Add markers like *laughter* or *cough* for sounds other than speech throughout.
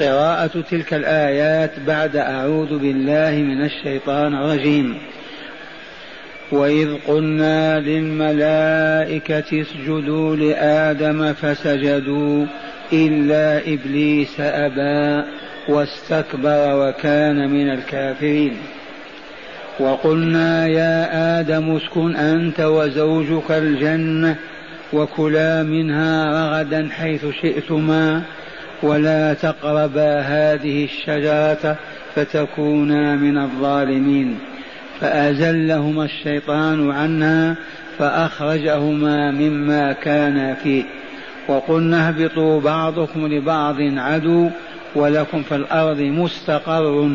قراءة تلك الآيات بعد أعوذ بالله من الشيطان الرجيم. وإذ قلنا للملائكة اسجدوا لآدم فسجدوا إلا إبليس أبى واستكبر وكان من الكافرين. وقلنا يا آدم اسكن أنت وزوجك الجنة وكلا منها رغدا حيث شئتما ولا تقربا هذه الشجرة فتكونا من الظالمين. فأزلهما الشيطان عنها فأخرجهما مما كانا فيه. وقلنا اهبطوا بعضكم لبعض عدو ولكم في الأرض مستقر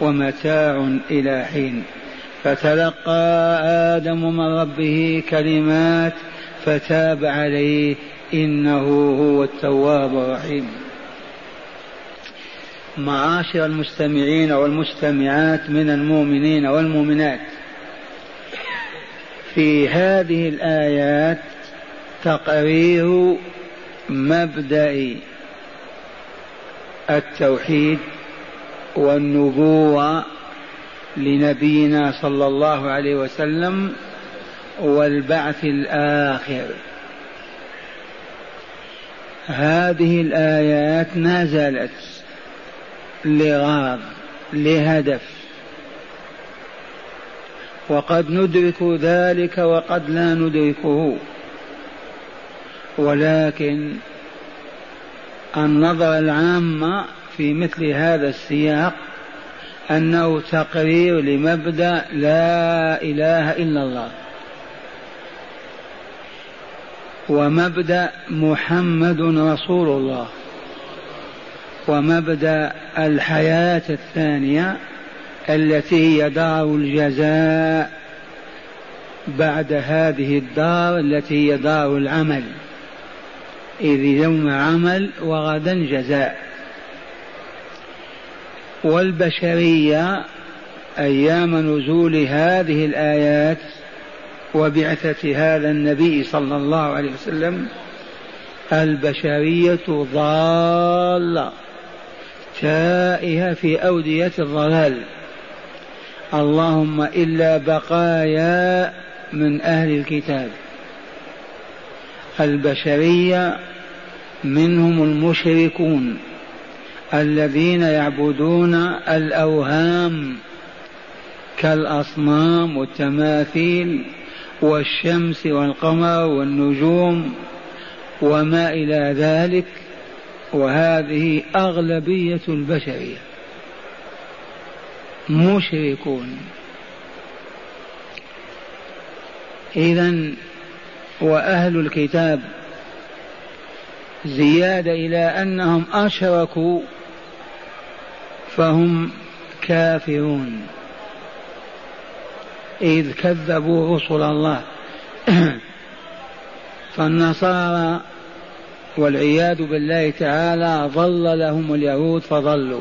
ومتاع إلى حين. فتلقى آدم من ربه كلمات فتاب عليه إنه هو التواب الرحيم. معاشر المستمعين والمستمعات من المؤمنين والمؤمنات. في هذه الآيات تقرير مبدأ التوحيد والنبوة لنبينا صلى الله عليه وسلم والبعث الآخر. هذه الآيات نزلت لغرض لهدف. وقد ندرك ذلك وقد لا ندركه. ولكن النظرة العامة في مثل هذا السياق أنه تقرير لمبدأ لا إله إلا الله. ومبدأ محمد رسول الله. ومبدأ الحياة الثانية التي هي دار الجزاء بعد هذه الدار التي هي دار العمل. إذ يوم عمل وغدا جزاء. والبشرية أيام نزول هذه الآيات وبعثة هذا النبي صلى الله عليه وسلم البشرية ضالة. تائهة في أودية الضلال. اللهم إلا بقايا من أهل الكتاب. البشرية منهم المشركون الذين يعبدون الأوهام كالأصنام والتماثيل والشمس والقمر والنجوم وما إلى ذلك. وهذه أغلبية البشرية مشركون. إذا وأهل الكتاب زيادة إلى أنهم أشركوا فهم كافرون. إذ كذبوا رسل الله. *coughs* فالنصارى والعياذ بالله تعالى ضل لهم اليهود فضلوا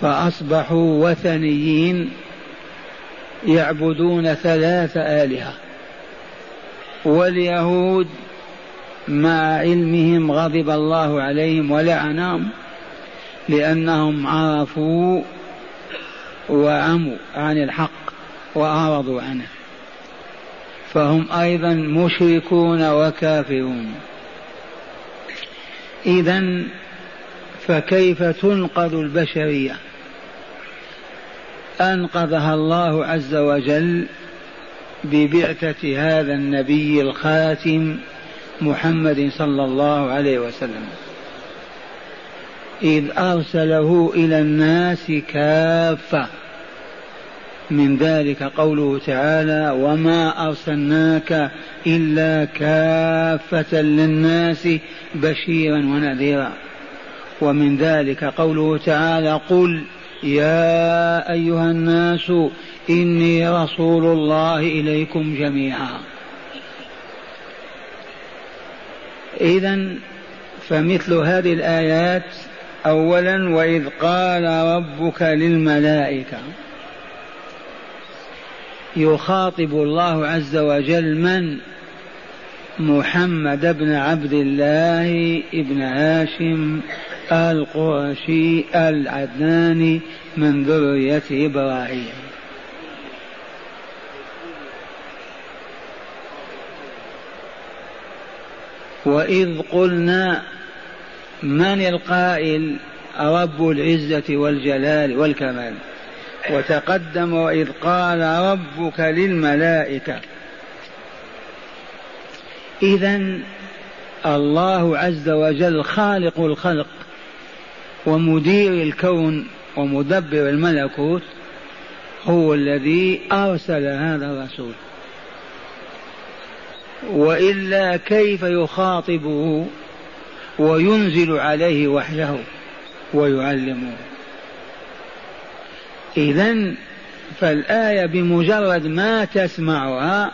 فأصبحوا وثنيين يعبدون ثلاث آلهة. واليهود مع علمهم غضب الله عليهم ولعنهم لأنهم عرفوا وعموا عن الحق وأعرضوا عنه. فهم أيضا مشركون وكافرون. إذا فكيف تنقذ البشرية؟ أنقذها الله عز وجل ببعثة هذا النبي الخاتم محمد صلى الله عليه وسلم. إذ أرسله إلى الناس كافة. من ذلك قوله تعالى وما أرسلناك إلا كافة للناس بشيرا ونذيرا. ومن ذلك قوله تعالى قل يا أيها الناس إني رسول الله إليكم جميعا. إذا فمثل هذه الآيات أولا وإذ قال ربك للملائكة. يخاطب الله عز وجل من؟ محمد بن عبد الله بن هاشم القرشي العدناني من ذرية إبراهيم. وإذ قلنا من القائل؟ رب العزة والجلال والكمال. وتقدم وإذ قال ربك للملائكة. إذا الله عز وجل خالق الخلق ومدير الكون ومدبر الملكوت هو الذي أرسل هذا الرسول. وإلا كيف يخاطبه وينزل عليه وحيه ويعلمه؟ اذا فالآية بمجرد ما تسمعها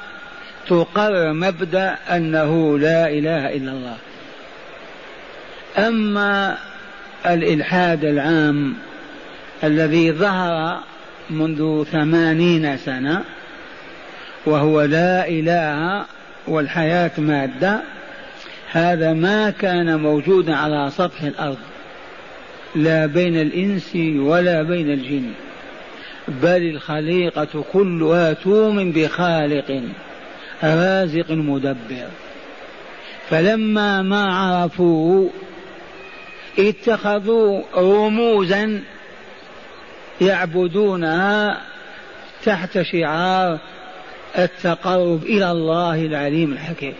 تقرر مبدأ أنه لا إله إلا الله. أما الإلحاد العام الذي ظهر منذ ثمانين سنة وهو لا إله والحياة مادة هذا ما كان موجودا على سطح الأرض لا بين الإنس ولا بين الجن. بل الخليقة كلها تؤمن بخالق رازق مدبر. فلما ما عرفوه اتخذوا رموزا يعبدونها تحت شعار التقرب إلى الله العليم الحكيم.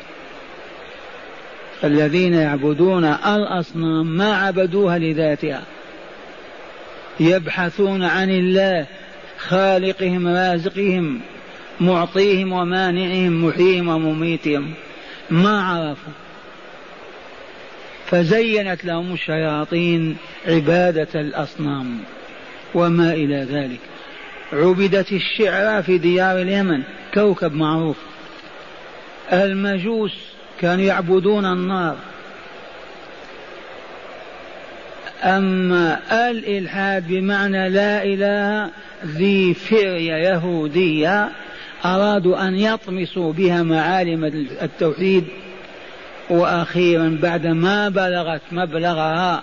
الذين يعبدون الأصنام ما عبدوها لذاتها. يبحثون عن الله خالقهم رازقهم معطيهم ومانعهم محييهم ومميتهم. ما عرفوا. فزينت لهم الشياطين عبادة الأصنام وما إلى ذلك. عبدت الشعرى في ديار اليمن كوكب معروف. المجوس كانوا يعبدون النار. أما الإلحاد بمعنى لا إله ذي فرية يهودية أرادوا أن يطمسوا بها معالم التوحيد. وأخيرا بعد ما بلغت مبلغها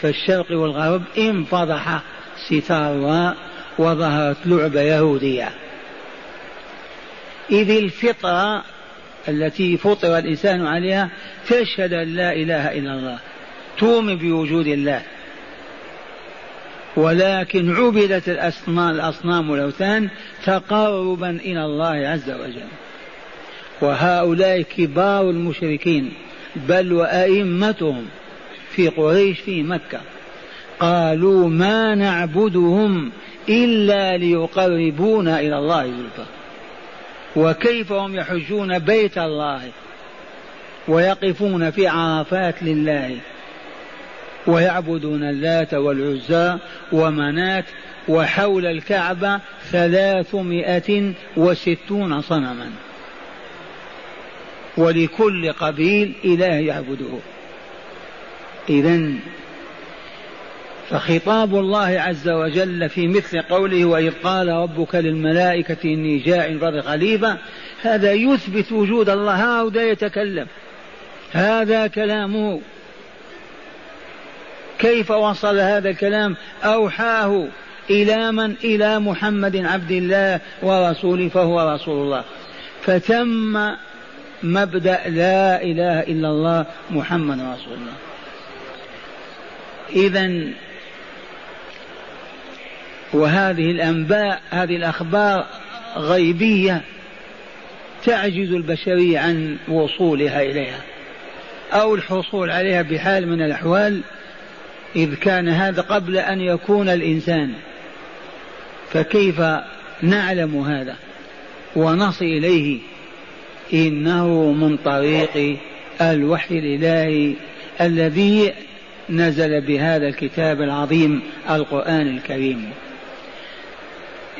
في الشرق والغرب انفضح ستارها وظهرت لعبة يهودية. إذ الفطرة التي فطر الإنسان عليها تشهد أن لا إله إلا الله تؤمن بوجود الله. ولكن عبدت الأصنام, الأصنام والأوثان تقربا إلى الله عز وجل. وهؤلاء كبار المشركين بل وأئمتهم في قريش في مكة قالوا ما نعبدهم إلا ليقربونا إلى الله زلفى. وكيف هم يحجون بيت الله ويقفون في عرفات لله؟ ويعبدون اللات والعزى ومنات وحول الكعبة ثلاثمائة وستون صنما. ولكل قبيل إله يعبده. إذا فخطاب الله عز وجل في مثل قوله وإذ قال ربك للملائكة إني جاعل في خليفة هذا يثبت وجود الله. هذا يتكلم. هذا كلامه. كيف وصل هذا الكلام؟ أوحاه إلى من؟ إلى محمد عبد الله ورسوله فهو رسول الله. فتم مبدأ لا إله إلا الله محمد رسول الله. إذا وهذه الأنباء هذه الأخبار غيبية تعجز البشرية عن وصولها إليها أو الحصول عليها بحال من الأحوال. إذ كان هذا قبل أن يكون الإنسان فكيف نعلم هذا؟ ونصل إليه. إنه من طريق الوحي الإلهي الذي نزل بهذا الكتاب العظيم القرآن الكريم.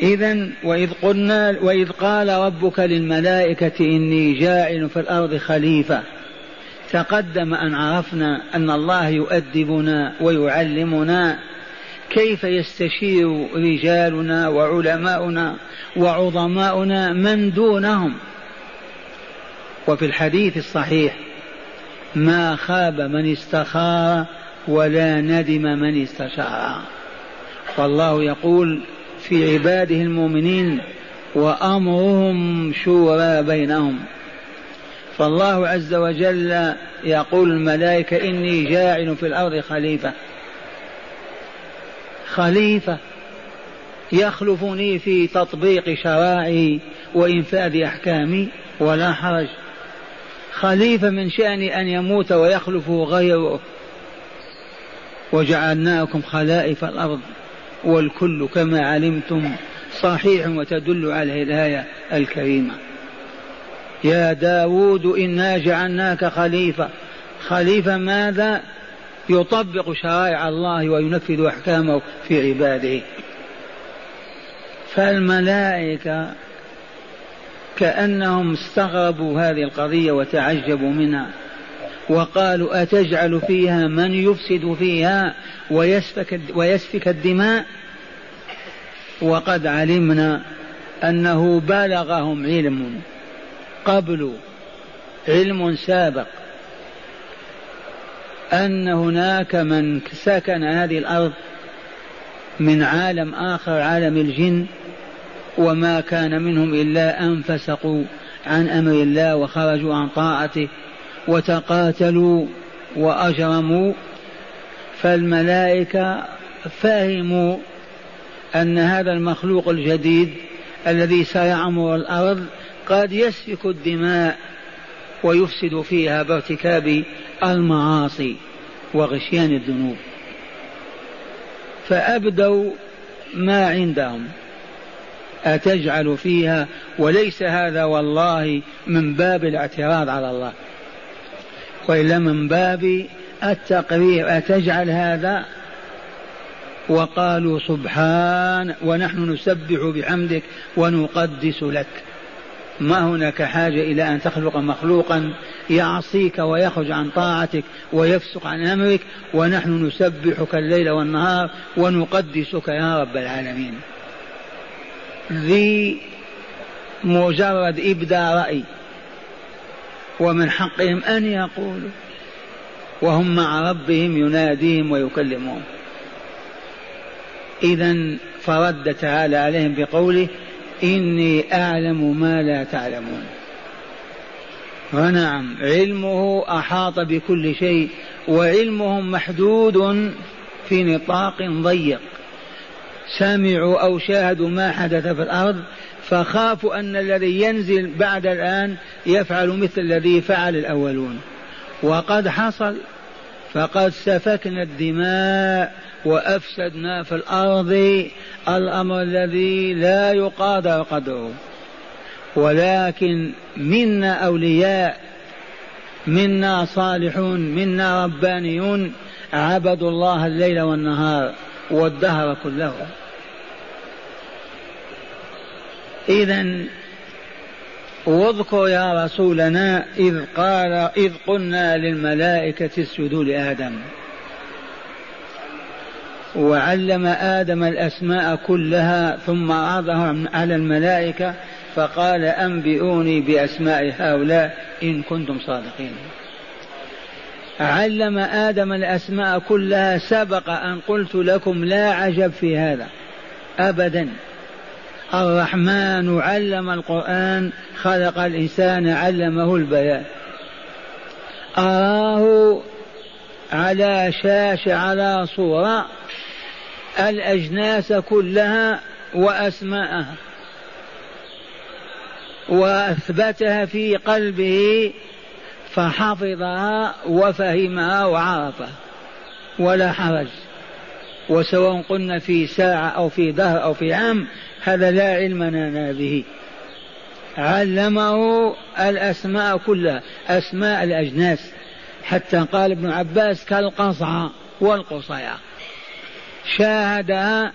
إذا وإذ قلنا وإذ قال ربك للملائكة إني جاعل في الأرض خليفة تقدم أن عرفنا أن الله يؤدبنا ويعلمنا كيف يستشير رجالنا وعلماؤنا وعظماؤنا من دونهم. وفي الحديث الصحيح ما خاب من استخار ولا ندم من استشار. فالله يقول في عباده المؤمنين وأمرهم شورى بينهم. فالله عز وجل يقول الملائكة إني جاعل في الأرض خليفة. خليفة يخلفني في تطبيق شرائعي وإنفاذ أحكامي ولا حرج. خليفة من شأني أن يموت ويخلفه غيره. وجعلناكم خلائف الأرض والكل كما علمتم صحيح وتدل عليه الآية الكريمة. يا داود إنا جعلناك خليفة. خليفة ماذا؟ يطبق شرائع الله وينفذ أحكامه في عباده. فالملائكة كأنهم استغربوا هذه القضية وتعجبوا منها وقالوا أتجعل فيها من يفسد فيها ويسفك, ويسفك الدماء؟ وقد علمنا أنه بلغهم علم. قبل علم سابق أن هناك من سكن هذه الأرض من عالم آخر عالم الجن وما كان منهم إلا أن فسقوا عن أمر الله وخرجوا عن طاعته وتقاتلوا وأجرموا. فالملائكة فهموا أن هذا المخلوق الجديد الذي سيعمر الأرض قد يسفك الدماء ويفسد فيها بارتكاب المعاصي وغشيان الذنوب. فأبدوا ما عندهم أتجعل فيها وليس هذا والله من باب الاعتراض على الله وإلا من باب التقرير أتجعل هذا؟ وقالوا سبحان ونحن نسبح بحمدك ونقدس لك. ما هناك حاجة إلى أن تخلق مخلوقا يعصيك ويخرج عن طاعتك ويفسق عن أمرك ونحن نسبحك الليل والنهار ونقدسك يا رب العالمين. ذي مجرد إبداء رأي ومن حقهم أن يقولوا وهم مع ربهم يناديهم ويكلمهم. إذا فرد تعالى عليهم بقوله إني أعلم ما لا تعلمون. ونعم علمه أحاط بكل شيء وعلمهم محدود في نطاق ضيق. سمعوا أو شاهدوا ما حدث في الأرض فخافوا أن الذي ينزل بعد الآن يفعل مثل الذي فعل الأولون. وقد حصل فقد سفكنا الدماء وأفسدنا في الأرض الأمر الذي لا يقادر قدره. ولكن منا أولياء منا صالحون منا ربانيون عبدوا الله الليل والنهار والدهر كله. إذا واذكر يا رسولنا إذ قال إذ قلنا للملائكة اسجدوا لآدم. وعلم آدم الأسماء كلها ثم عرضهم على الملائكة فقال أنبئوني بأسماء هؤلاء إن كنتم صادقين. علم آدم الأسماء كلها سبق أن قلت لكم لا عجب في هذا أبدا. الرحمن علم القرآن خلق الإنسان علمه البيان. أراه على شاشة على صورة الأجناس كلها وأسماءها وأثبتها في قلبه فحفظها وفهمها وعرفها ولا حرج. وسواء قلنا في ساعة أو في دهر أو في عام هذا لا علم لنا به. علمه الأسماء كلها أسماء الأجناس. حتى قال ابن عباس كالقصعة والقصيعة شاهدها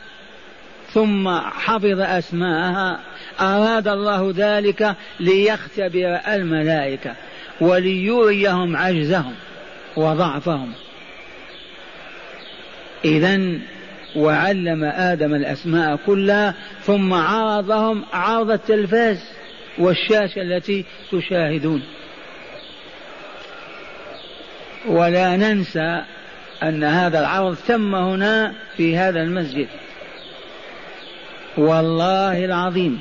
ثم حفظ أسماءها أراد الله ذلك ليختبر الملائكة وليريهم عجزهم وضعفهم. إذا وعلم آدم الأسماء كلها ثم عرضهم عرض التلفاز والشاشة التي تشاهدون. ولا ننسى أن هذا العرض تم هنا في هذا المسجد. والله العظيم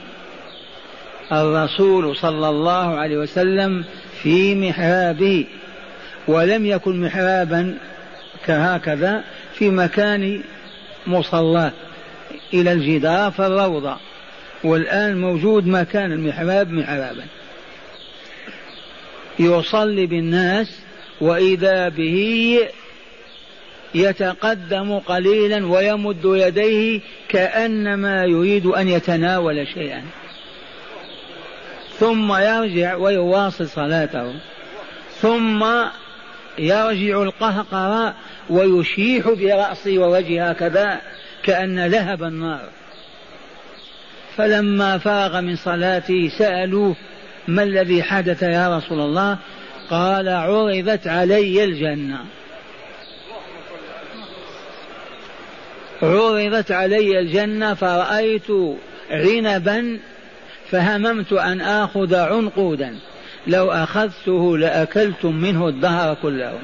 الرسول صلى الله عليه وسلم في محرابه ولم يكن محرابا كهكذا في مكان مصلاه إلى الجدار في الروضة والآن موجود مكان المحراب محرابا. يصلي بالناس وإذا به يتقدم قليلا ويمد يديه كأنما يريد أن يتناول شيئا. ثم يرجع ويواصل صلاته. ثم يرجع القهقراء ويشيح برأسه ووجهه هكذا كأن لهب النار. فلما فاغ من صلاته سألوه ما الذي حدث يا رسول الله؟ قال عرضت علي الجنة. عرضت علي الجنة فرأيت عنبا فهممت أن آخذ عنقودا. لو أخذته لأكلتم منه الدهر كله.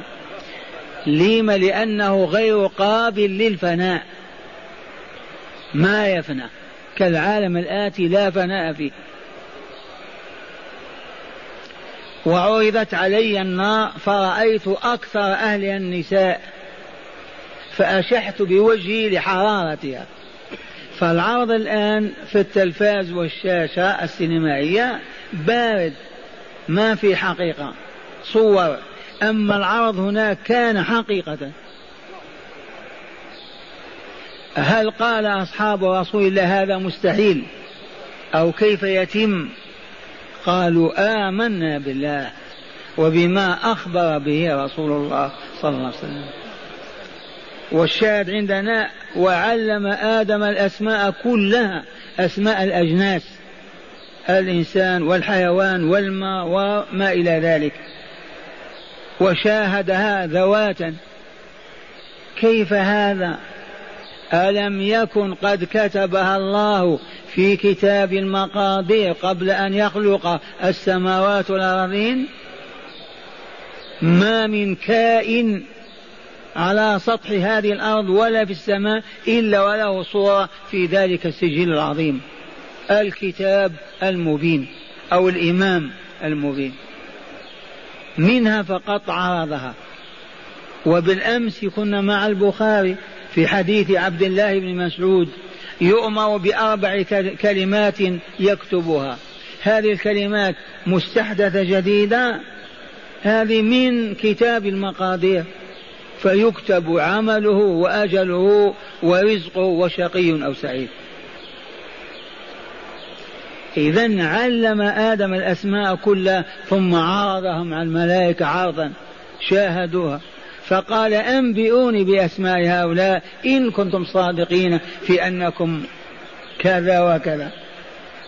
لم لأنه غير قابل للفناء. ما يفنى. كالعالم الآتي لا فناء فيه. وعرضت علي النار فرأيت أكثر أهلها النساء فأشحت بوجهي لحرارتها. فالعرض الآن في التلفاز والشاشة السينمائية بارد ما في حقيقة صور. أما العرض هناك كان حقيقة. هل قال أصحاب رسول الله هذا مستحيل؟ أو كيف يتم قالوا آمنا بالله وبما أخبر به رسول الله صلى الله عليه وسلم. والشاهد عندنا وعلم آدم الأسماء كلها أسماء الأجناس الإنسان والحيوان والماء وما إلى ذلك. وشاهدها ذواتا. كيف هذا؟ ألم يكن قد كتبها الله في كتاب المقادير قبل أن يخلق السماوات والأرضين؟ ما من كائن على سطح هذه الأرض ولا في السماء إلا وله صورة في ذلك السجل العظيم. الكتاب المبين أو الإمام المبين. منها فقط عرضها. وبالأمس كنا مع البخاري في حديث عبد الله بن مسعود يؤمر بأربع كلمات يكتبها. هذه الكلمات مستحدثة جديدة. هذه من كتاب المقادير. فيكتب عمله وأجله ورزقه وشقي أو سعيد. إذا علم آدم الأسماء كلها ثم عرضهم على الملائكة عرضا شاهدوها. فقال أنبئوني بأسماء هؤلاء إن كنتم صادقين في أنكم كذا وكذا.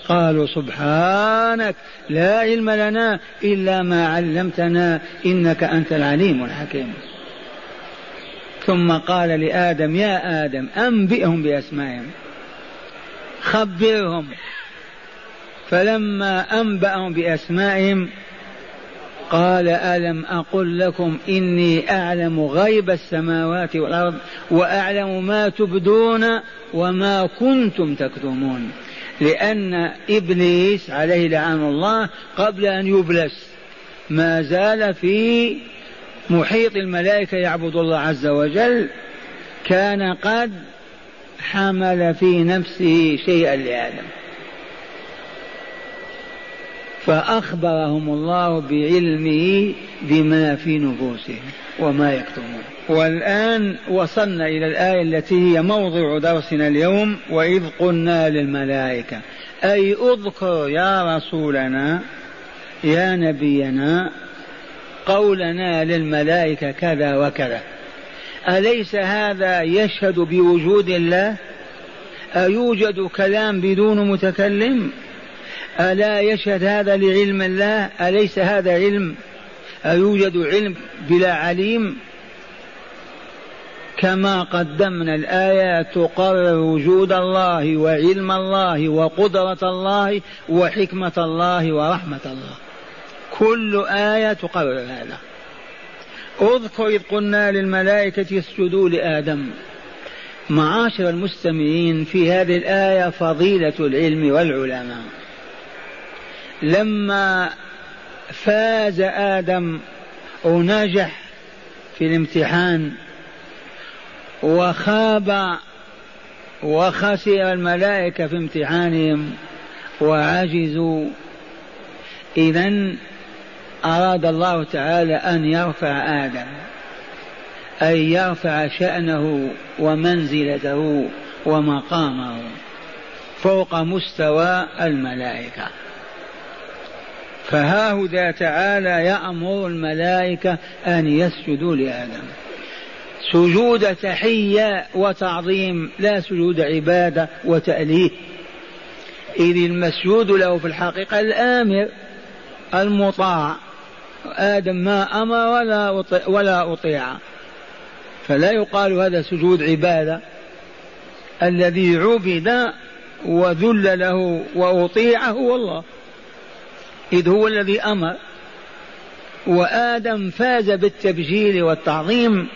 قالوا سبحانك لا علم لنا إلا ما علمتنا إنك أنت العليم الحكيم. ثم قال لآدم يا آدم أنبئهم بأسمائهم. خبرهم. فلما أنبأهم بأسمائهم قال ألم أقل لكم إني أعلم غيب السماوات والأرض وأعلم ما تبدون وما كنتم تكتمون. لأن إبليس عليه لعن الله قبل أن يبلس ما زال في محيط الملائكة يعبد الله عز وجل كان قد حمل في نفسه شيئا لآدم. فأخبرهم الله بعلمه بما في نفوسهم وما يكتمون. والآن وصلنا إلى الآية التي هي موضع درسنا اليوم وإذ قلنا للملائكة أي أذكر يا رسولنا يا نبينا قولنا للملائكة كذا وكذا. أليس هذا يشهد بوجود الله؟ أيوجد كلام بدون متكلم؟ ألا يشهد هذا لعلم الله؟ أليس هذا علم؟ أيوجد علم بلا عليم؟ كما قدمنا الآيات تقرر وجود الله وعلم الله وقدرة الله وحكمة الله ورحمة الله. كل آية تقرر هذا. اذكر إذ قلنا للملائكة اسجدوا لآدم. معاشر المستمعين في هذه الآية فضيلة العلم والعلماء. لما فاز آدم ونجح في الامتحان وخاب وخسر الملائكة في امتحانهم وعجزوا إذا أراد الله تعالى أن يرفع آدم أي يرفع شأنه ومنزلته ومقامه فوق مستوى الملائكة. فهاهذا تعالى يأمر الملائكة أن يسجدوا لآدم. سجود تحية وتعظيم لا سجود عبادة وتأليه إذ المسجود له في الحقيقة الآمر المطاع. آدم ما أمر ولا ولا أطيع. فلا يقال هذا سجود عبادة. الذي عبد وذل له وأطيع هو الله. إذ هو الذي أمر وآدم فاز بالتبجيل والتعظيم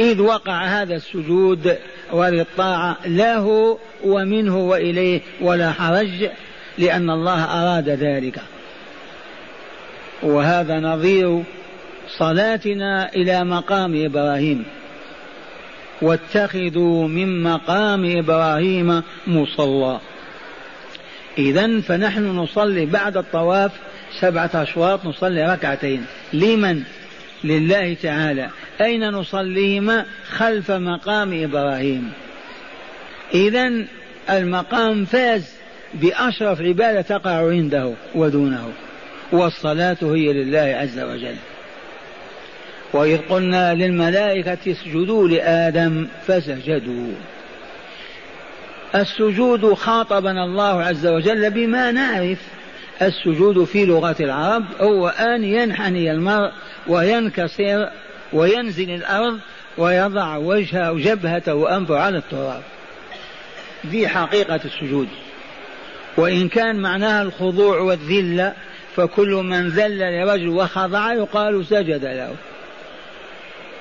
إذ وقع هذا السجود وهذه الطاعة له ومنه وإليه ولا حرج لأن الله أراد ذلك. وهذا نظير صلاتنا إلى مقام إبراهيم. واتخذوا من مقام إبراهيم مصلى. إذا فنحن نصلي بعد الطواف سبعة أشواط نصلي ركعتين. لمن؟ لله تعالى. أين نصليهما خلف مقام إبراهيم؟ إذا المقام فاز بأشرف عبادة تقع عنده ودونه والصلاة هي لله عز وجل. وإذ قلنا للملائكة اسجدوا لآدم فسجدوا. السجود خاطبنا الله عز وجل بما نعرف السجود في لغة العرب هو أن ينحني المرء وينكسر وينزل الأرض ويضع وجهه جبهته وأنفه على التراب. دي حقيقة السجود. وإن كان معناها الخضوع والذلة فكل من ذل لرجل وخضع يقال سجد له.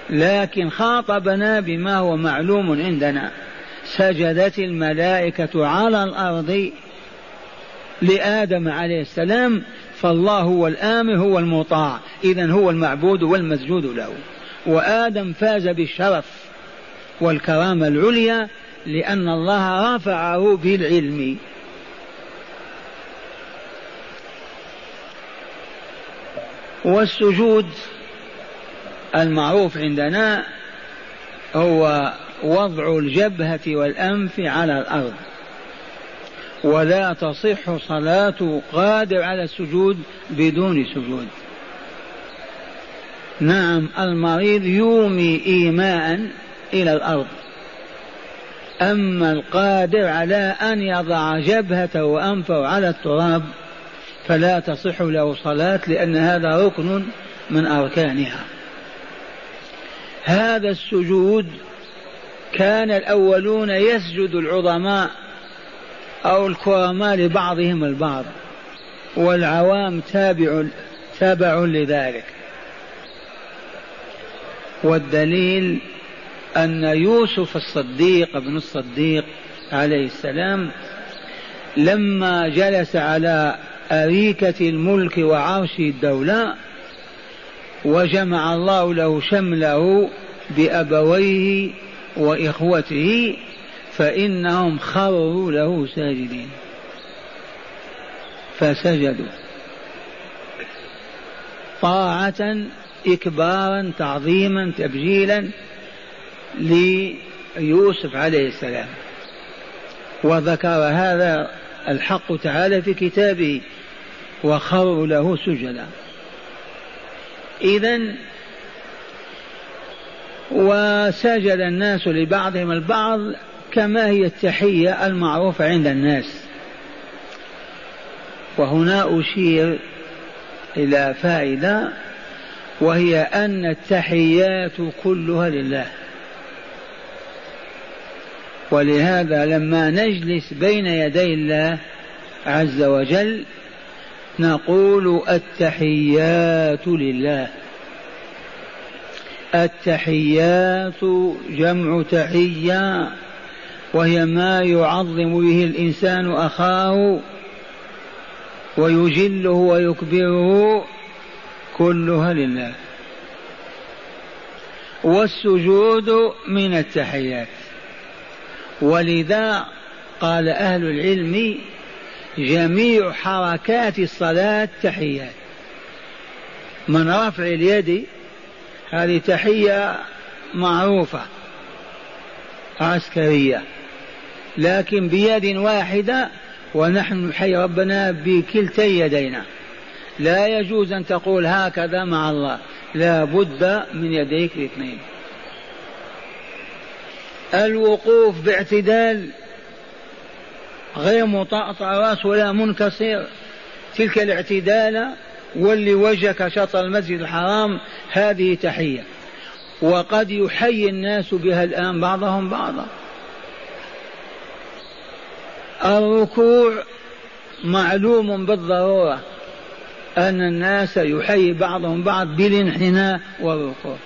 لكن خاطبنا بما هو معلوم عندنا سجدت الملائكة على الأرض لآدم عليه السلام فالله هو الآمر هو المطاع. إذا هو المعبود والمسجود له. وآدم فاز بالشرف والكرامة العليا لأن الله رفعه بالعلم. والسجود المعروف عندنا هو وضع الجبهة والأنف على الأرض. ولا تصح صلاة قادر على السجود بدون سجود. نعم المريض يومي إيماء إلى الأرض. أما القادر على أن يضع جبهته وأنفه على التراب فلا تصح له صلاة لأن هذا ركن من أركانها. هذا السجود كان الأولون يسجد العظماء أو الكرماء لبعضهم البعض والعوام تابع تابع لذلك. والدليل أن يوسف الصديق ابن الصديق عليه السلام لما جلس على أريكة الملك وعرش الدولة وجمع الله له شمله بأبويه وإخوته فإنهم خروا له ساجدين. فسجدوا. طاعة إكبارا تعظيما تبجيلا ليوسف عليه السلام. وذكر هذا الحق تعالى في كتابه وخروا له سجدا. إذا وسجد الناس لبعضهم البعض كما هي التحية المعروفة عند الناس. وهنا أشير إلى فائدة وهي أن التحيات كلها لله. ولهذا لما نجلس بين يدي الله عز وجل نقول التحيات لله. التحيات جمع تحية وهي ما يعظم به الإنسان أخاه ويجله ويكبره كلها لله. والسجود من التحيات. ولذا قال أهل العلم جميع حركات الصلاة تحيات. من رفع اليد هذه تحية معروفة عسكرية. لكن بيد واحدة ونحن نحيي ربنا بكلتي يدينا. لا يجوز أن تقول هكذا مع الله. لا بد من يديك الاثنين. الوقوف باعتدال غير مطأطع رأس ولا منكسر. تلك الاعتدال ولي وجهك شطر المسجد الحرام هذه تحية. وقد يحيي الناس بها الآن بعضهم بعضا. الركوع معلوم بالضرورة أن الناس يحيي بعضهم بعض بالانحناء والركوع.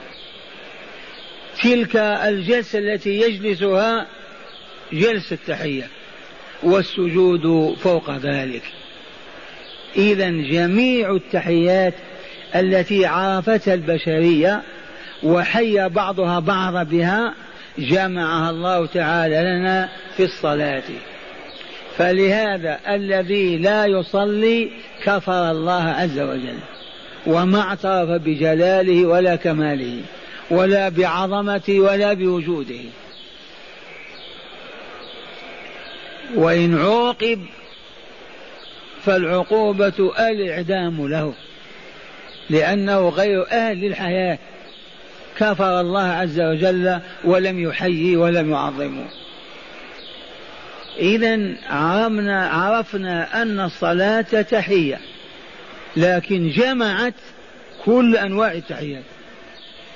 تلك الجلسة التي يجلسها جلسة التحية والسجود فوق ذلك. إذا جميع التحيات التي عرفتها البشرية وحي بعضها بعض بها جمعها الله تعالى لنا في الصلاة. فلهذا الذي لا يصلي كفر الله عز وجل وما اعترف بجلاله ولا كماله ولا بعظمته ولا بوجوده. وإن عوقب فالعقوبة الإعدام له لأنه غير أهل للحياة. كفر الله عز وجل ولم يحيي ولم يعظمه. إذا عرفنا عرفنا أن الصلاة تحية لكن جمعت كل أنواع التحيات.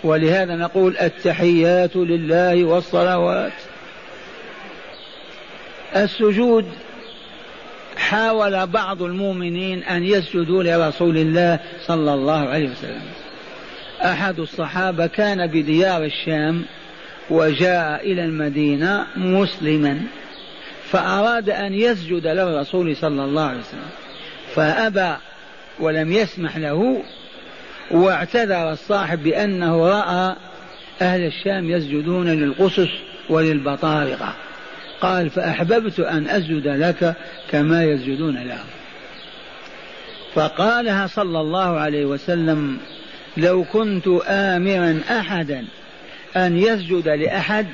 ولهذا نقول التحيات لله والصلوات. السجود حاول بعض المؤمنين أن يسجدوا لرسول الله صلى الله عليه وسلم. أحد الصحابة كان بديار الشام وجاء إلى المدينة مسلما. فأراد أن يسجد للرسول صلى الله عليه وسلم. فأبى ولم يسمح له واعتذر الصاحب بأنه رأى أهل الشام يسجدون للقصص وللبطارقة. قال فأحببت أن أسجد لك كما يسجدون له فقالها صلى الله عليه وسلم لو كنت آمرا أحدا أن يسجد لأحد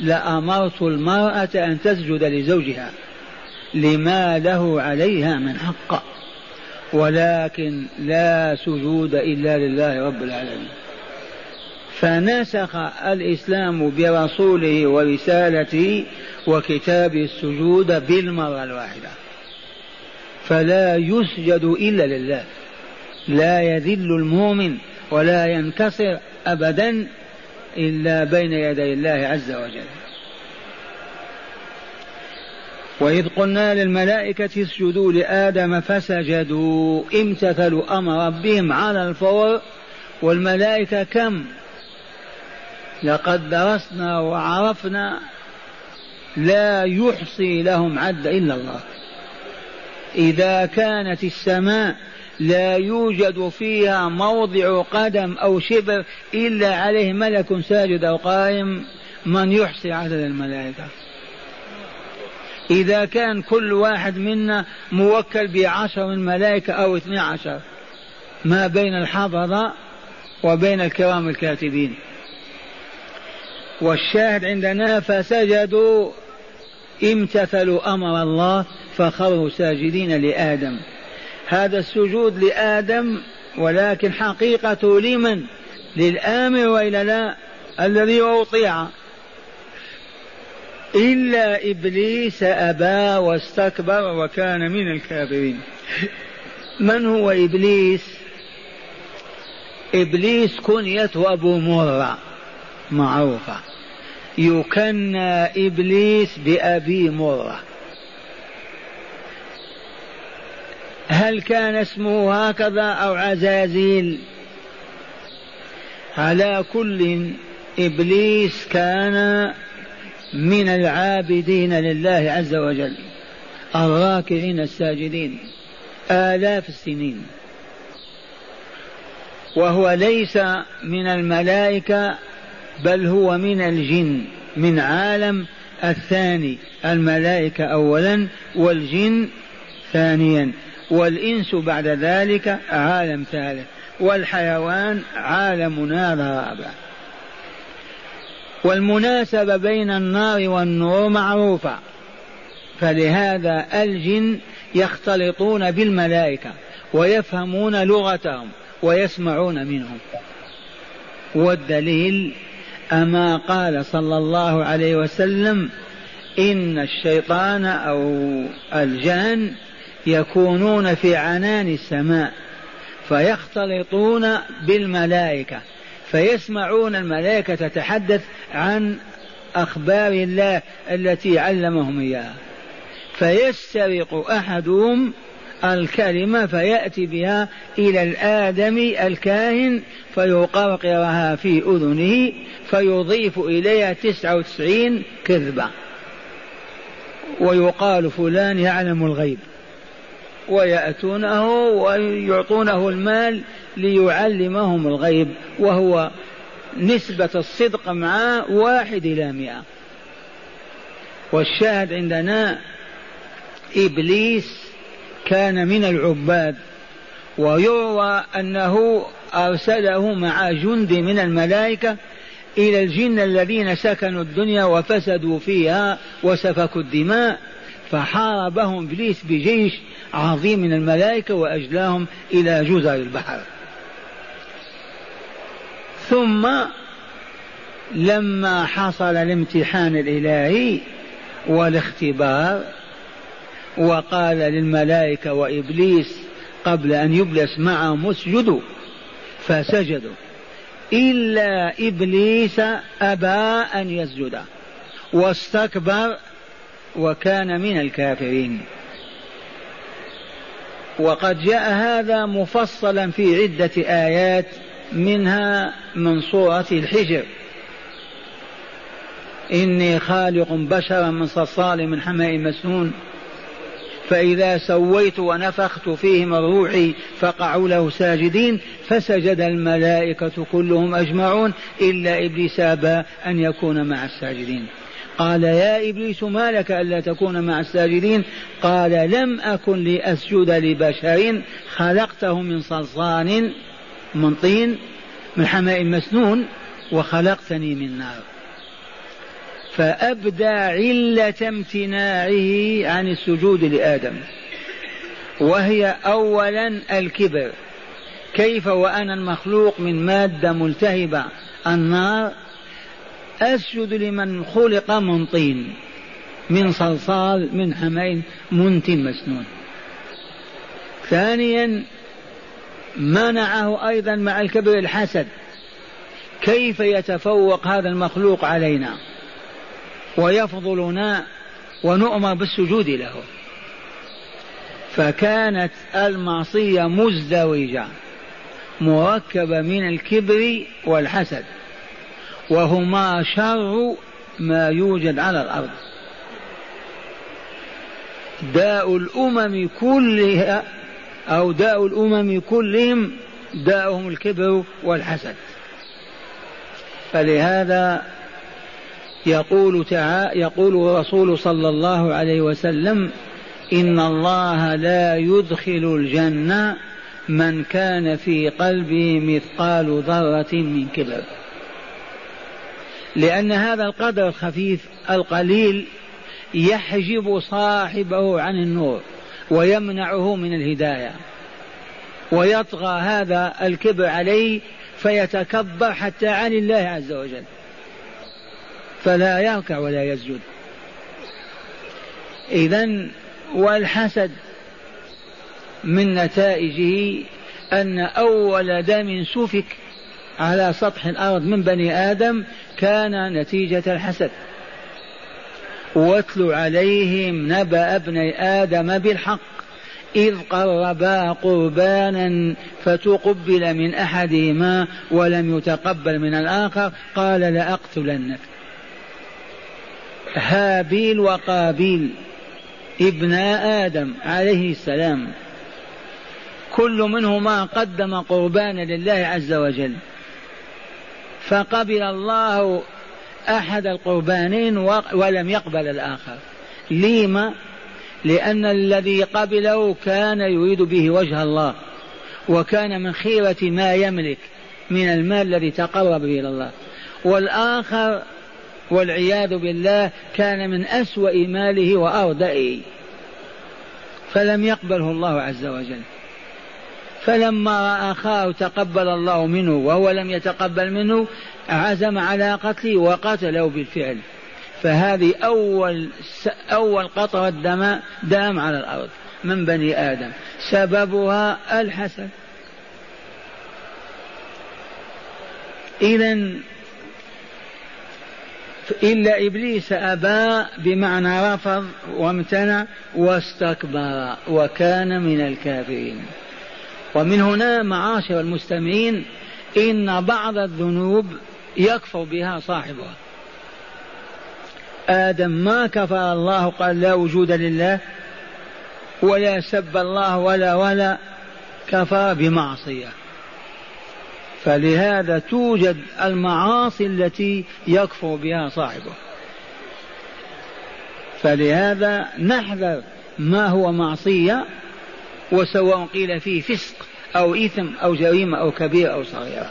لأمرت المرأة أن تسجد لزوجها لما له عليها من حق. ولكن لا سجود إلا لله رب العالمين. فنسخ الإسلام برسوله ورسالته وكتابه السجود بالمرة الواحدة. فلا يسجد إلا لله. لا يذل المؤمن ولا ينكسر أبدا إلا بين يدي الله عز وجل. وإذ قلنا للملائكة اسجدوا لآدم فسجدوا امتثلوا أمر ربهم على الفور والملائكة كم؟ لقد درسنا وعرفنا لا يحصي لهم عد إلا الله. إذا كانت السماء لا يوجد فيها موضع قدم أو شبر إلا عليه ملك ساجد أو قائم من يحصي عدد الملائكة. إذا كان كل واحد منا موكل بعشر من ملائكة أو اثني عشر ما بين الحفظة وبين الكرام الكاتبين. والشاهد عندنا فسجدوا امتثلوا أمر الله فخروا ساجدين لآدم. هذا السجود لآدم ولكن حقيقته لمن؟ للآمر والا لا؟ الذي اطيع إلا إبليس أبى واستكبر وكان من الكافرين من هو إبليس؟ إبليس كنيته أبو مرة. معروفة. يكنى إبليس بأبي مرة. هل كان اسمه هكذا أو عزازيل على كل إبليس كان من العابدين لله عز وجل الراكعين الساجدين آلاف السنين. وهو ليس من الملائكة بل هو من الجن من عالم الثاني الملائكة أولا والجن ثانيا. والإنس بعد ذلك عالم ثالث والحيوان عالم رابع. والمناسبة بين النار والنور معروفة فلهذا الجن يختلطون بالملائكة ويفهمون لغتهم ويسمعون منهم. والدليل أما قال صلى الله عليه وسلم إن الشيطان أو الجان يكونون في عنان السماء فيختلطون بالملائكة فيسمعون الملائكة تتحدث عن أخبار الله التي علمهم إياها. فيسترق أحدهم الكلمة فيأتي بها إلى الآدم الكاهن فيقرقرها في أذنه فيضيف إليها تسعة وتسعين كذبة. ويقال فلان يعلم الغيب. ويأتونه ويعطونه المال ليعلمهم الغيب وهو نسبة الصدق معه واحد إلى مئة. والشاهد عندنا إبليس كان من العباد ويروى أنه أرسله مع جند من الملائكة إلى الجن الذين سكنوا الدنيا وفسدوا فيها وسفكوا الدماء. فحاربهم إبليس بجيش عظيم من الملائكة وأجلاهم إلى جزر البحر. ثم لما حصل الامتحان الإلهي والاختبار وقال للملائكة وإبليس قبل أن يبلس معهم اسجدوا فسجدوا. إلا إبليس أبى أن يسجد واستكبر وكان من الكافرين. وقد جاء هذا مفصلا في عدة آيات منها من سورة الحجر. إني خالق بشرا من صلصال من حماء مسنون. فإذا سويت ونفخت فيه من روحي فقعوا له ساجدين فسجد الملائكة كلهم أجمعون إلا إبليس أبى أن يكون مع الساجدين. قال يا إبليس ما لك ألا تكون مع الساجدين؟ قال لم أكن لأسجد لبشر خلقته من صلصال من طين من حماء مسنون وخلقتني من نار. فأبدى علة امتناعه عن السجود لآدم. وهي أولا الكبر. كيف وأنا المخلوق من مادة ملتهبة؟ النار أسجد لمن خلق من طين من صلصال من حمين منت مسنون. ثانيا منعه أيضا مع الكبر الحسد. كيف يتفوق هذا المخلوق علينا؟ ويفضلنا ونؤمر بالسجود له. فكانت المعصية مزدوجة مركبة من الكبر والحسد. وهما شر ما يوجد على الأرض. داء الأمم كلها أو داء الأمم كلهم داؤهم الكبر والحسد. فلهذا يقول تعالى يقول الرسول صلى الله عليه وسلم إن الله لا يدخل الجنة من كان في قلبه مثقال ذرة من كبر. لأن هذا القدر الخفيف القليل يحجب صاحبه عن النور ويمنعه من الهداية. ويطغى هذا الكبر عليه فيتكبر حتى عن الله عز وجل. فلا يركع ولا يسجد. إذا والحسد من نتائجه أن أول دم سفك على سطح الأرض من بني آدم كان نتيجة الحسد. واتل عليهم نبأ ابني آدم بالحق. إذ قربا قربانا فتقبل من أحدهما ولم يتقبل من الآخر قال لأقتلنك. هابيل وقابيل ابناء آدم عليه السلام. كل منهما قدم قربانا لله عز وجل. فقبل الله أحد القربانين ولم يقبل الآخر. لما لأن الذي قبله كان يريد به وجه الله وكان من خيرة ما يملك من المال الذي تقرب إلى الله. والآخر والعياذ بالله كان من أسوأ ماله وأردئه فلم يقبله الله عز وجل. فلما رأى أخاه تقبل الله منه وهو لم يتقبل منه عزم على قتله وقتله بالفعل. فهذه أول أول قطرة دم دام على الأرض من بني آدم. سببها الحسد. إذا إلا إبليس أبى بمعنى رفض وامتنع واستكبر وكان من الكافرين. ومن هنا معاشر المستمعين إن بعض الذنوب يكفر بها صاحبها. آدم ما كفر الله قال لا وجود لله ولا سب الله ولا ولا كفر بمعصية. فلهذا توجد المعاصي التي يكفر بها صاحبه فلهذا نحذر ما هو معصية وسواء قيل فيه فسق أو إثم أو جريمة أو كبيرة أو صغيرة.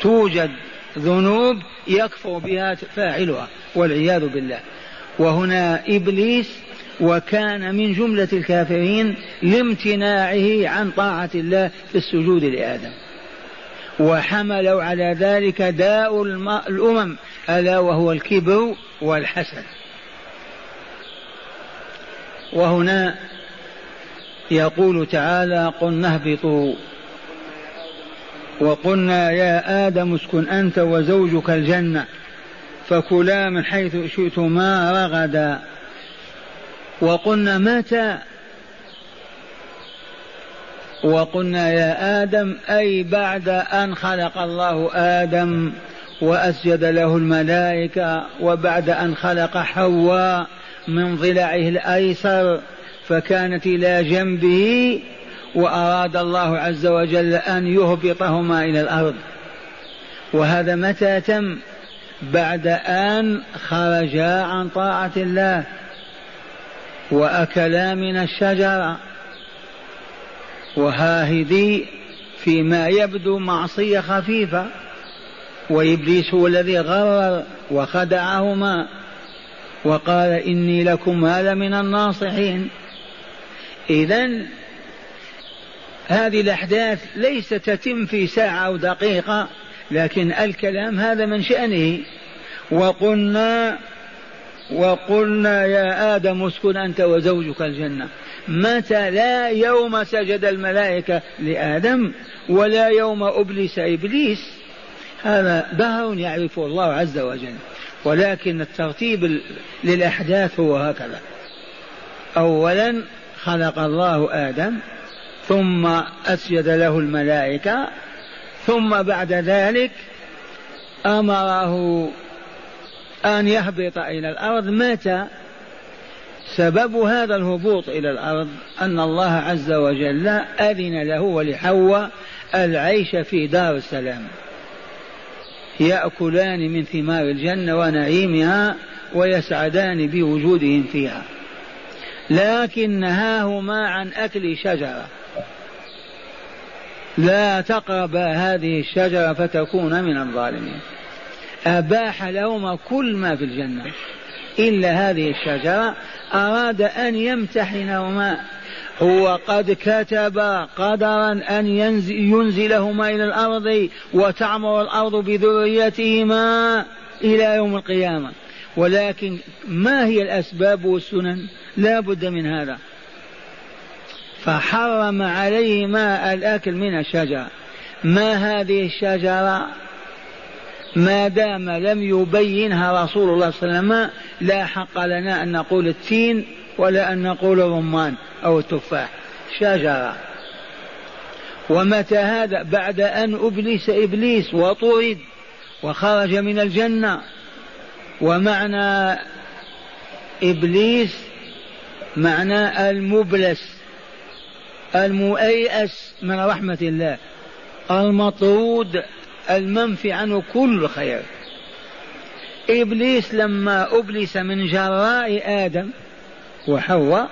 توجد ذنوب يكفر بها فاعلها والعياذ بالله. وهنا إبليس وكان من جملة الكافرين لامتناعه عن طاعة الله في السجود لآدم. وحملوا على ذلك داء الأمم ألا وهو الكبر والحسد. وهنا يقول تعالى قلنا اهبطوا وقلنا يا آدم اسكن أنت وزوجك الجنة فكلا من حيث شئتما رغدا وقلنا متى وقلنا يا آدم أي بعد أن خلق الله آدم وأسجد له الملائكة وبعد أن خلق حواء من ضلعه الأيسر فكانت إلى جنبه وأراد الله عز وجل أن يهبطهما إلى الأرض. وهذا متى تم؟ بعد أن خرجا عن طاعة الله وأكلا من الشجرة. وهاهدي فيما يبدو معصية خفيفة. وإبليس هو الذي غرر وخدعهما. وقال إني لكم هذا من الناصحين. إذا هذه الأحداث ليست تتم في ساعة أو دقيقة لكن الكلام هذا من شأنه. وقلنا وقلنا يا آدم اسكن أنت وزوجك الجنة. متى لا يوم سجد الملائكة لآدم ولا يوم أبلس إبليس؟ هذا دهر يعرفه الله عز وجل. ولكن الترتيب للأحداث هو هكذا. أولا خلق الله آدم ثم أسجد له الملائكة ثم بعد ذلك أمره أن يهبط إلى الأرض. متى سبب هذا الهبوط إلى الأرض أن الله عز وجل أذن له ولحواء العيش في دار السلام. يأكلان من ثمار الجنة ونعيمها ويسعدان بوجودهم فيها. لكن نهاهما عن أكل شجرة. لا تقربا هذه الشجرة فتكون من الظالمين. أباح لهما كل ما في الجنة. إلا هذه الشجرة أراد أن يمتحنهما. هو قد كتب قدرا أن ينزل ينزلهما إلى الأرض وتعمر الأرض بذريتهما إلى يوم القيامة. ولكن ما هي الأسباب والسنن؟ لا بد من هذا. فحرم عليهما الأكل من الشجرة ما هذه الشجرة؟ ما دام لم يبينها رسول الله صلى الله عليه وسلم لا حق لنا أن نقول التين ولا أن نقول الرمان أو التفاح. شجرة. ومتى هذا؟ بعد أن أبلس إبليس وطرد وخرج من الجنة. ومعنى إبليس معنى المبلس المؤيأس من رحمة الله المطرود المنفي عنه كل خير إبليس لما أبلس من جراء آدم وحواء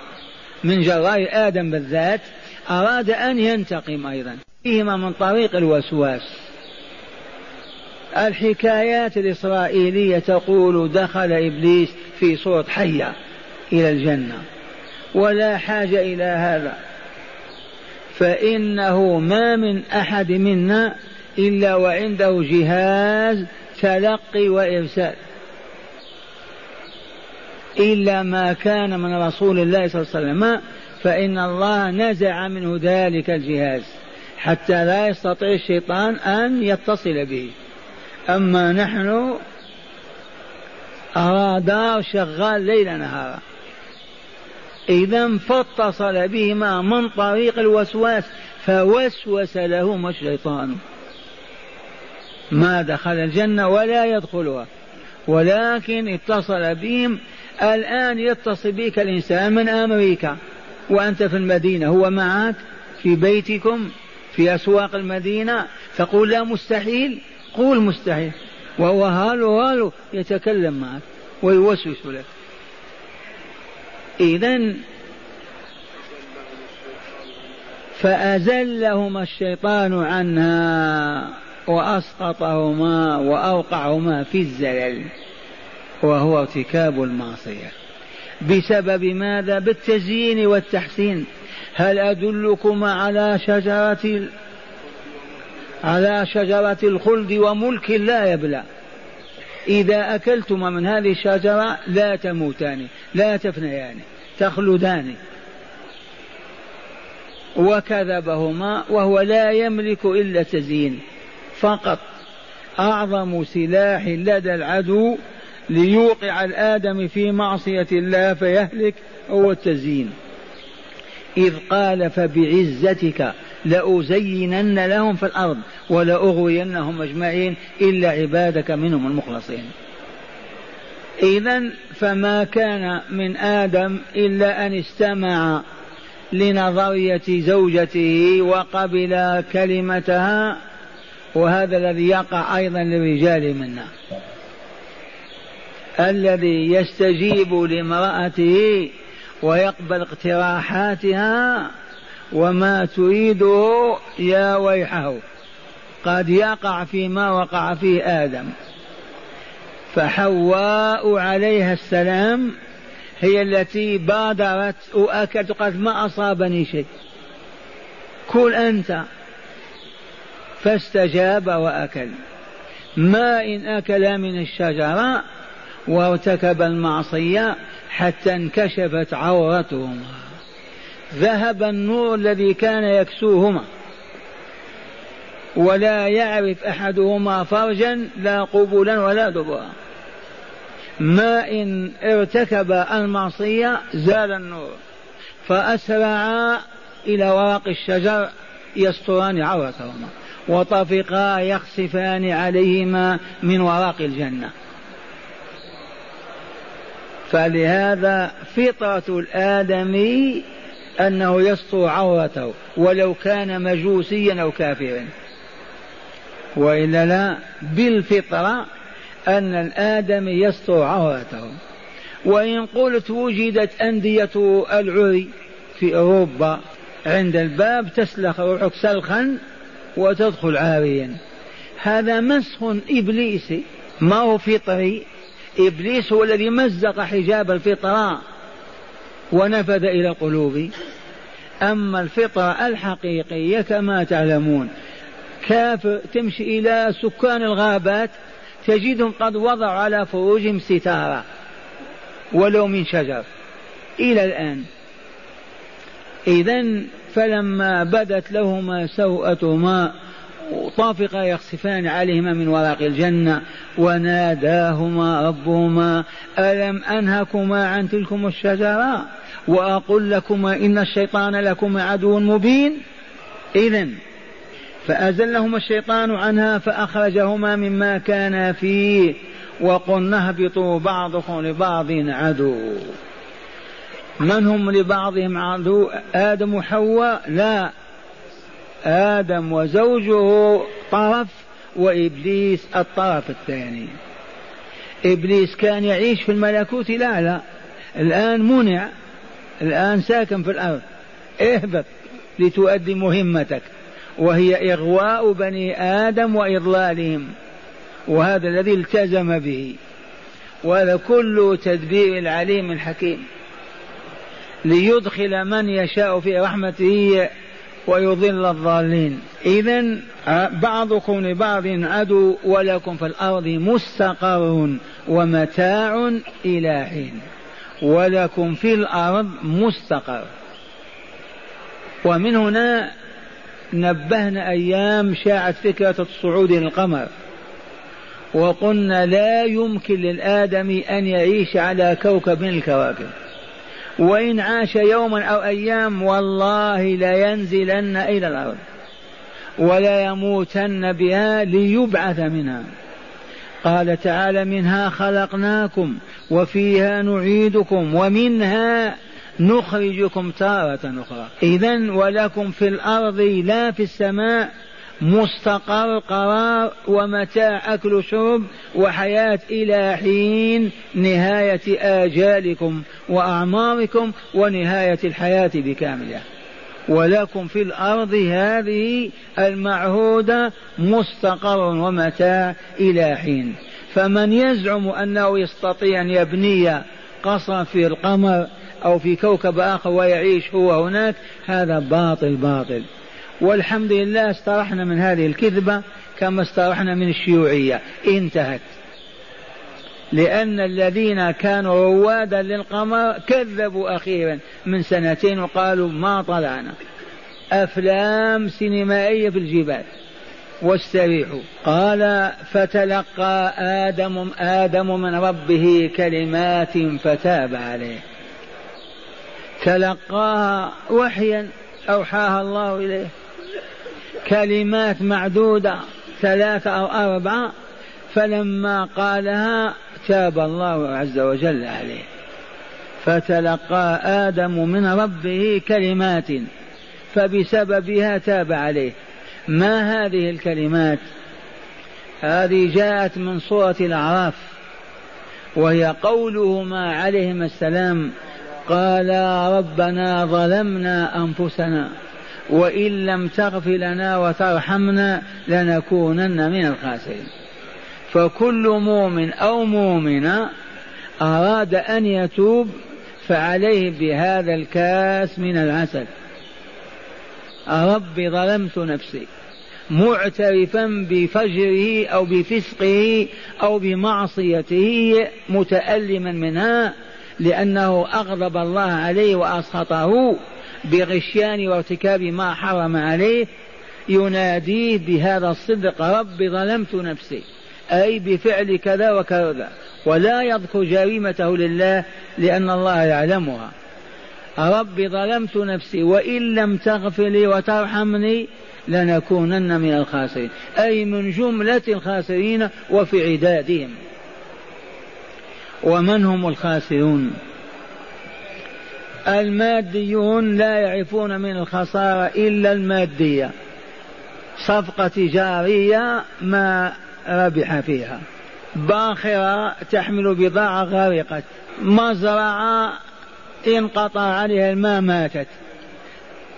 من جراء آدم بالذات أراد أن ينتقم أيضا فيهما من طريق الوسواس. الحكايات الإسرائيلية تقول دخل إبليس في صورة حية إلى الجنة. ولا حاجة إلى هذا. فإنه ما من أحد منا إلا وعنده جهاز تلقي وإرسال. إلا ما كان من رسول الله صلى الله عليه وسلم. فإن الله نزع منه ذلك الجهاز حتى لا يستطيع الشيطان أن يتصل به. أما نحن رادار شغال ليل نهارا. إذا فاتصل بهما من طريق الوسواس فوسوس لهما الشيطان. ما دخل الجنة ولا يدخلها. ولكن اتصل بهم الآن يتصل بك الإنسان من أمريكا. وأنت في المدينة هو معك في بيتكم في أسواق المدينة. تقول لا مستحيل. قول مستحيل. وهو هالو هالو يتكلم معك ويوسوس لك. إذا فأزلهما الشيطان عنها وأسقطهما وأوقعهما في الزلل. وهو ارتكاب المعصية. بسبب ماذا؟ بالتزيين والتحسين. هل أدلكما على شجرة على شجرة الخلد وملك لا يبلى. إذا أكلتما من هذه الشجرة لا تموتان لا تفنيان تخلدان. وكذبهما وهو لا يملك إلا تزيين. فقط أعظم سلاح لدى العدو ليوقع الآدم في معصية الله فيهلك هو التزيين. إذ قال فبعزتك لأزينن لهم في الأرض ولأغوينهم أجمعين إلا عبادك منهم المخلصين. إذا فما كان من آدم إلا أن استمع لنظرية زوجته وقبل كلمتها وهذا الذي يقع أيضا للرجال منا. الذي يستجيب لامرأته ويقبل اقتراحاتها وما تريده يا ويحه. قد يقع فيما وقع فيه آدم. فحواء عليها السلام هي التي بادرت وأكلت قالت ما أصابني شيء. كل أنت. فاستجاب وأكل. ما إن أكل من الشجرة وارتكب المعصية حتى انكشفت عورتهما. ذهب النور الذي كان يكسوهما. ولا يعرف أحدهما فرجا لا قبلا ولا دبرا. ما إن ارتكب المعصية زال النور. فأسرعا إلى ورق الشجر يستران عورتهما. وطفقا يخسفان عليهما من ورق الجنة. فلهذا فطرة الآدمي أنه يسطو عورته ولو كان مجوسيا أو كافرا. وإلا لا بالفطرة أن الآدمي يسطو عورته. وإن قلت وجدت أندية العري في أوروبا عند الباب تسلخ روحك سلخا وتدخل عاريا. هذا مسخ إبليسي ما هو فطري؟ إبليس هو الذي مزق حجاب الفطرة. ونفذ إلى القلوب أما الفطرة الحقيقية كما تعلمون كافر تمشي إلى سكان الغابات تجدهم قد وضعوا على فروجهم ستارة ولو من شجر. إلى الآن. إذا فلما بدت لهما سوءتهما طافقا يخسفان عليهما من ورق الجنة وناداهما ربهما ألم أنهكما عن تلكم الشجرة؟ وأقول لكم إن الشيطان لكم عدو مبين. إذا فأزلهما الشيطان عنها فأخرجهما مما كانا فيه وقلنا اهبطوا بعضكم لبعض عدو. من هم لبعضهم عدو؟ آدم وحواء؟ لا آدم وزوجه طرف وإبليس الطرف الثاني. إبليس كان يعيش في الملكوت لا الآن منع الآن ساكن في الأرض. اهبط لتؤدي مهمتك. وهي إغواء بني آدم وإضلالهم. وهذا الذي التزم به. وهذا كل تدبير العليم الحكيم. ليدخل من يشاء في رحمته ويضل الضالين. إذا بعضكم لبعض عدو ولكم في الأرض مستقر ومتاع إلى حين. ولكم في الأرض مستقر. ومن هنا نبهنا أيام شاعت فكرة الصعود إلى القمر. وقلنا لا يمكن للآدم أن يعيش على كوكب من الكواكب. وإن عاش يوما أو أيام والله لينزلن إلى الأرض ولا يموتن بها ليبعث منها. قال تعالى منها خلقناكم وفيها نعيدكم ومنها نخرجكم تارة أخرى. إذا ولكم في الأرض لا في السماء مستقر قرار ومتاع أكل شرب وحياة إلى حين نهاية آجالكم. وأعماركم ونهاية الحياة بكاملها. ولكم في الأرض هذه المعهودة مستقر ومتاع إلى حين. فمن يزعم أنه يستطيع أن يبني قصرا في القمر أو في كوكب آخر ويعيش هو هناك هذا باطل باطل. والحمد لله استرحنا من هذه الكذبة كما استرحنا من الشيوعية. انتهت. لأن الذين كانوا روادا للقمر كذبوا أخيرا. من سنتين وقالوا ما طلعنا. أفلام سينمائية في الجبال. واستريحوا. قال فتلقى آدم آدم من ربه كلمات فتاب عليه. تلقاها وحيا أوحاها الله إليه. كلمات معدودة ثلاثة أو أربعة. فلما قالها تاب الله عز وجل عليه. فتلقى آدم من ربه كلمات فبسببها تاب عليه. ما هذه الكلمات؟ هذه جاءت من سورة الأعراف وهي قولهما عليهما السلام قالا ربنا ظلمنا أنفسنا وإن لم تغفر لنا وترحمنا لنكونن من الخاسرين. فكل مؤمن أو مؤمنة أراد أن يتوب فعليه بهذا الكاس من العسل. رب ظلمت نفسي. معترفا بفجره أو بفسقه أو بمعصيته متالما منها لأنه أغضب الله عليه وأسخطه بغشيان وارتكاب ما حرم عليه. يناديه بهذا الصدق رب ظلمت نفسي. أي بفعل كذا وكذا. ولا يذكر جريمته لله لأن الله يعلمها. رب ظلمت نفسي وإن لم تغفر لي وترحمني لنكونن من الخاسرين. أي من جملة الخاسرين وفي عدادهم. ومن هم الخاسرون؟ الماديون لا يعرفون من الخسارة إلا المادية. صفقة تجارية ما ربح فيها. باخرة تحمل بضاعة غرقت مزرعة انقطع عليها الماء ماتت.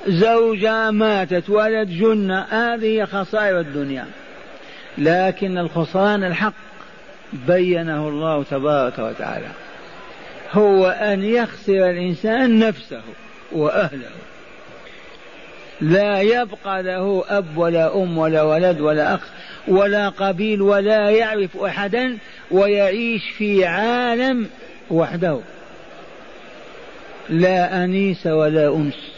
زوجة ماتت ولد جن هذه خسائر الدنيا. لكن الخسران الحق بينه الله تبارك وتعالى. هو أن يخسر الإنسان نفسه وأهله. لا يبقى له أب ولا أم ولا ولد ولا أخ ولا قبيل ولا يعرف أحدا ويعيش في عالم وحده. لا أنيس ولا أنس.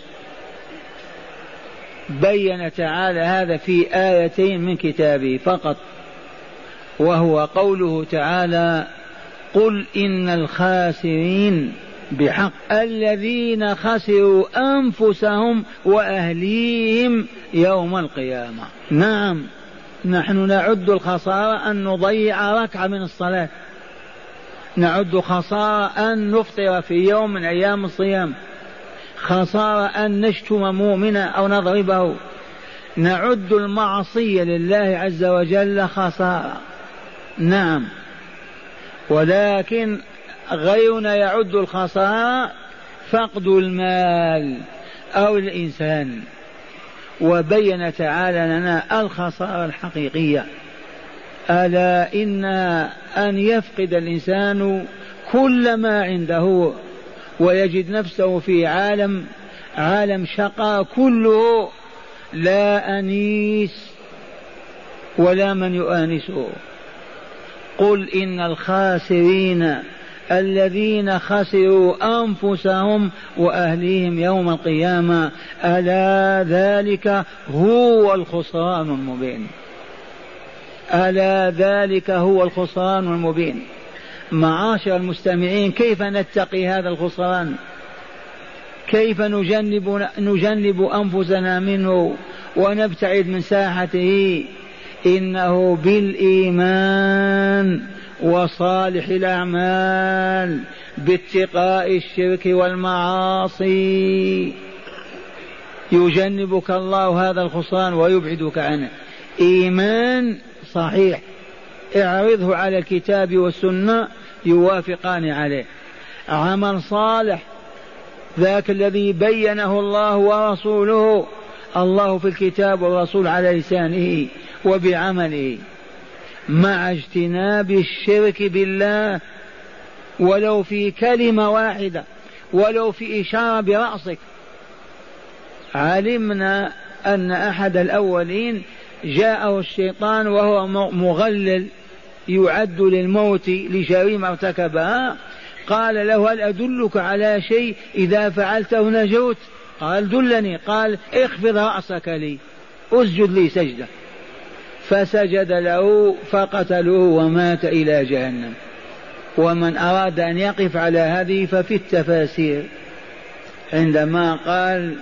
بين تعالى هذا في آيتين من كتابه فقط. وهو قوله تعالى قل إن الخاسرين بحق. الذين خسروا أنفسهم وأهليهم يوم القيامة. نعم. نحن نعد الخسارة أن نضيع ركعة من الصلاة. نعد خسارة أن نفطر في يوم من أيام الصيام. خسارة أن نشتم مؤمنا أو نضربه. نعد المعصية لله عز وجل خسارة. نعم. ولكن غيرنا يعد الخسارة فقد المال أو الإنسان. وبين تعالى لنا الخسارة الحقيقية. ألا إن أن يفقد الإنسان كل ما عنده ويجد نفسه في عالم عالم شقاء كله لا أنيس ولا من يؤانسه قل إن الخاسرين الذين خسروا أنفسهم وأهليهم يوم القيامة ألا ذلك هو الخسران المبين. ألا ذلك هو الخسران المبين. معاشر المستمعين كيف نتقي هذا الخسران؟ كيف نجنب نجنب أنفسنا منه ونبتعد من ساحته؟ إنه بالإيمان. وصالح الأعمال باتقاء الشرك والمعاصي. يجنبك الله هذا الخسران ويبعدك عنه. إيمان صحيح. اعرضه على الكتاب والسنة يوافقان عليه. عمل صالح. ذاك الذي بينه الله ورسوله. الله في الكتاب والرسول على لسانه وبعمله. مع اجتناب الشرك بالله ولو في كلمة واحدة ولو في إشارة برأسك. علمنا أن أحد الأولين جاءه الشيطان وهو مغلل يعد للموت لجريمة ارتكبها قال له هل أدلك على شيء؟ إذا فعلته نجوت. قال دلني. قال اخفض رأسك لي. اسجد لي سجدة. فسجد له فقتلوه ومات إلى جهنم. ومن أراد أن يقف على هذه ففي التفاسير. عندما قال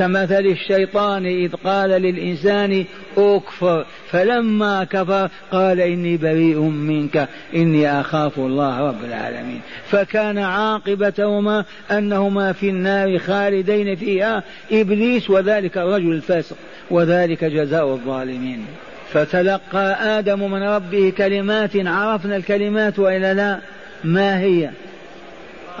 كمثل الشيطان إذ قال للإنسان أكفر فلما كفر قال إني بريء منك إني أخاف الله رب العالمين. فكان عاقبتهما أنهما في النار خالدين فيها إبليس وذلك الرجل الفاسق وذلك جزاء الظالمين. فتلقى آدم من ربه كلمات عرفنا الكلمات وإلا لا؟ ما هي؟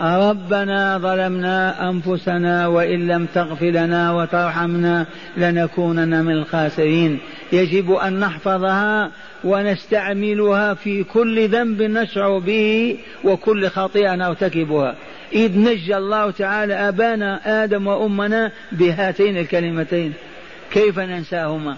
ربنا ظلمنا أنفسنا وإن لم تغفر لنا وترحمنا لنكونن من الخاسرين. يجب أن نحفظها ونستعملها في كل ذنب نشعر به وكل خطيئة نرتكبها. إذ نجى الله تعالى آبانا آدم وأمنا بهاتين الكلمتين. كيف ننساهما؟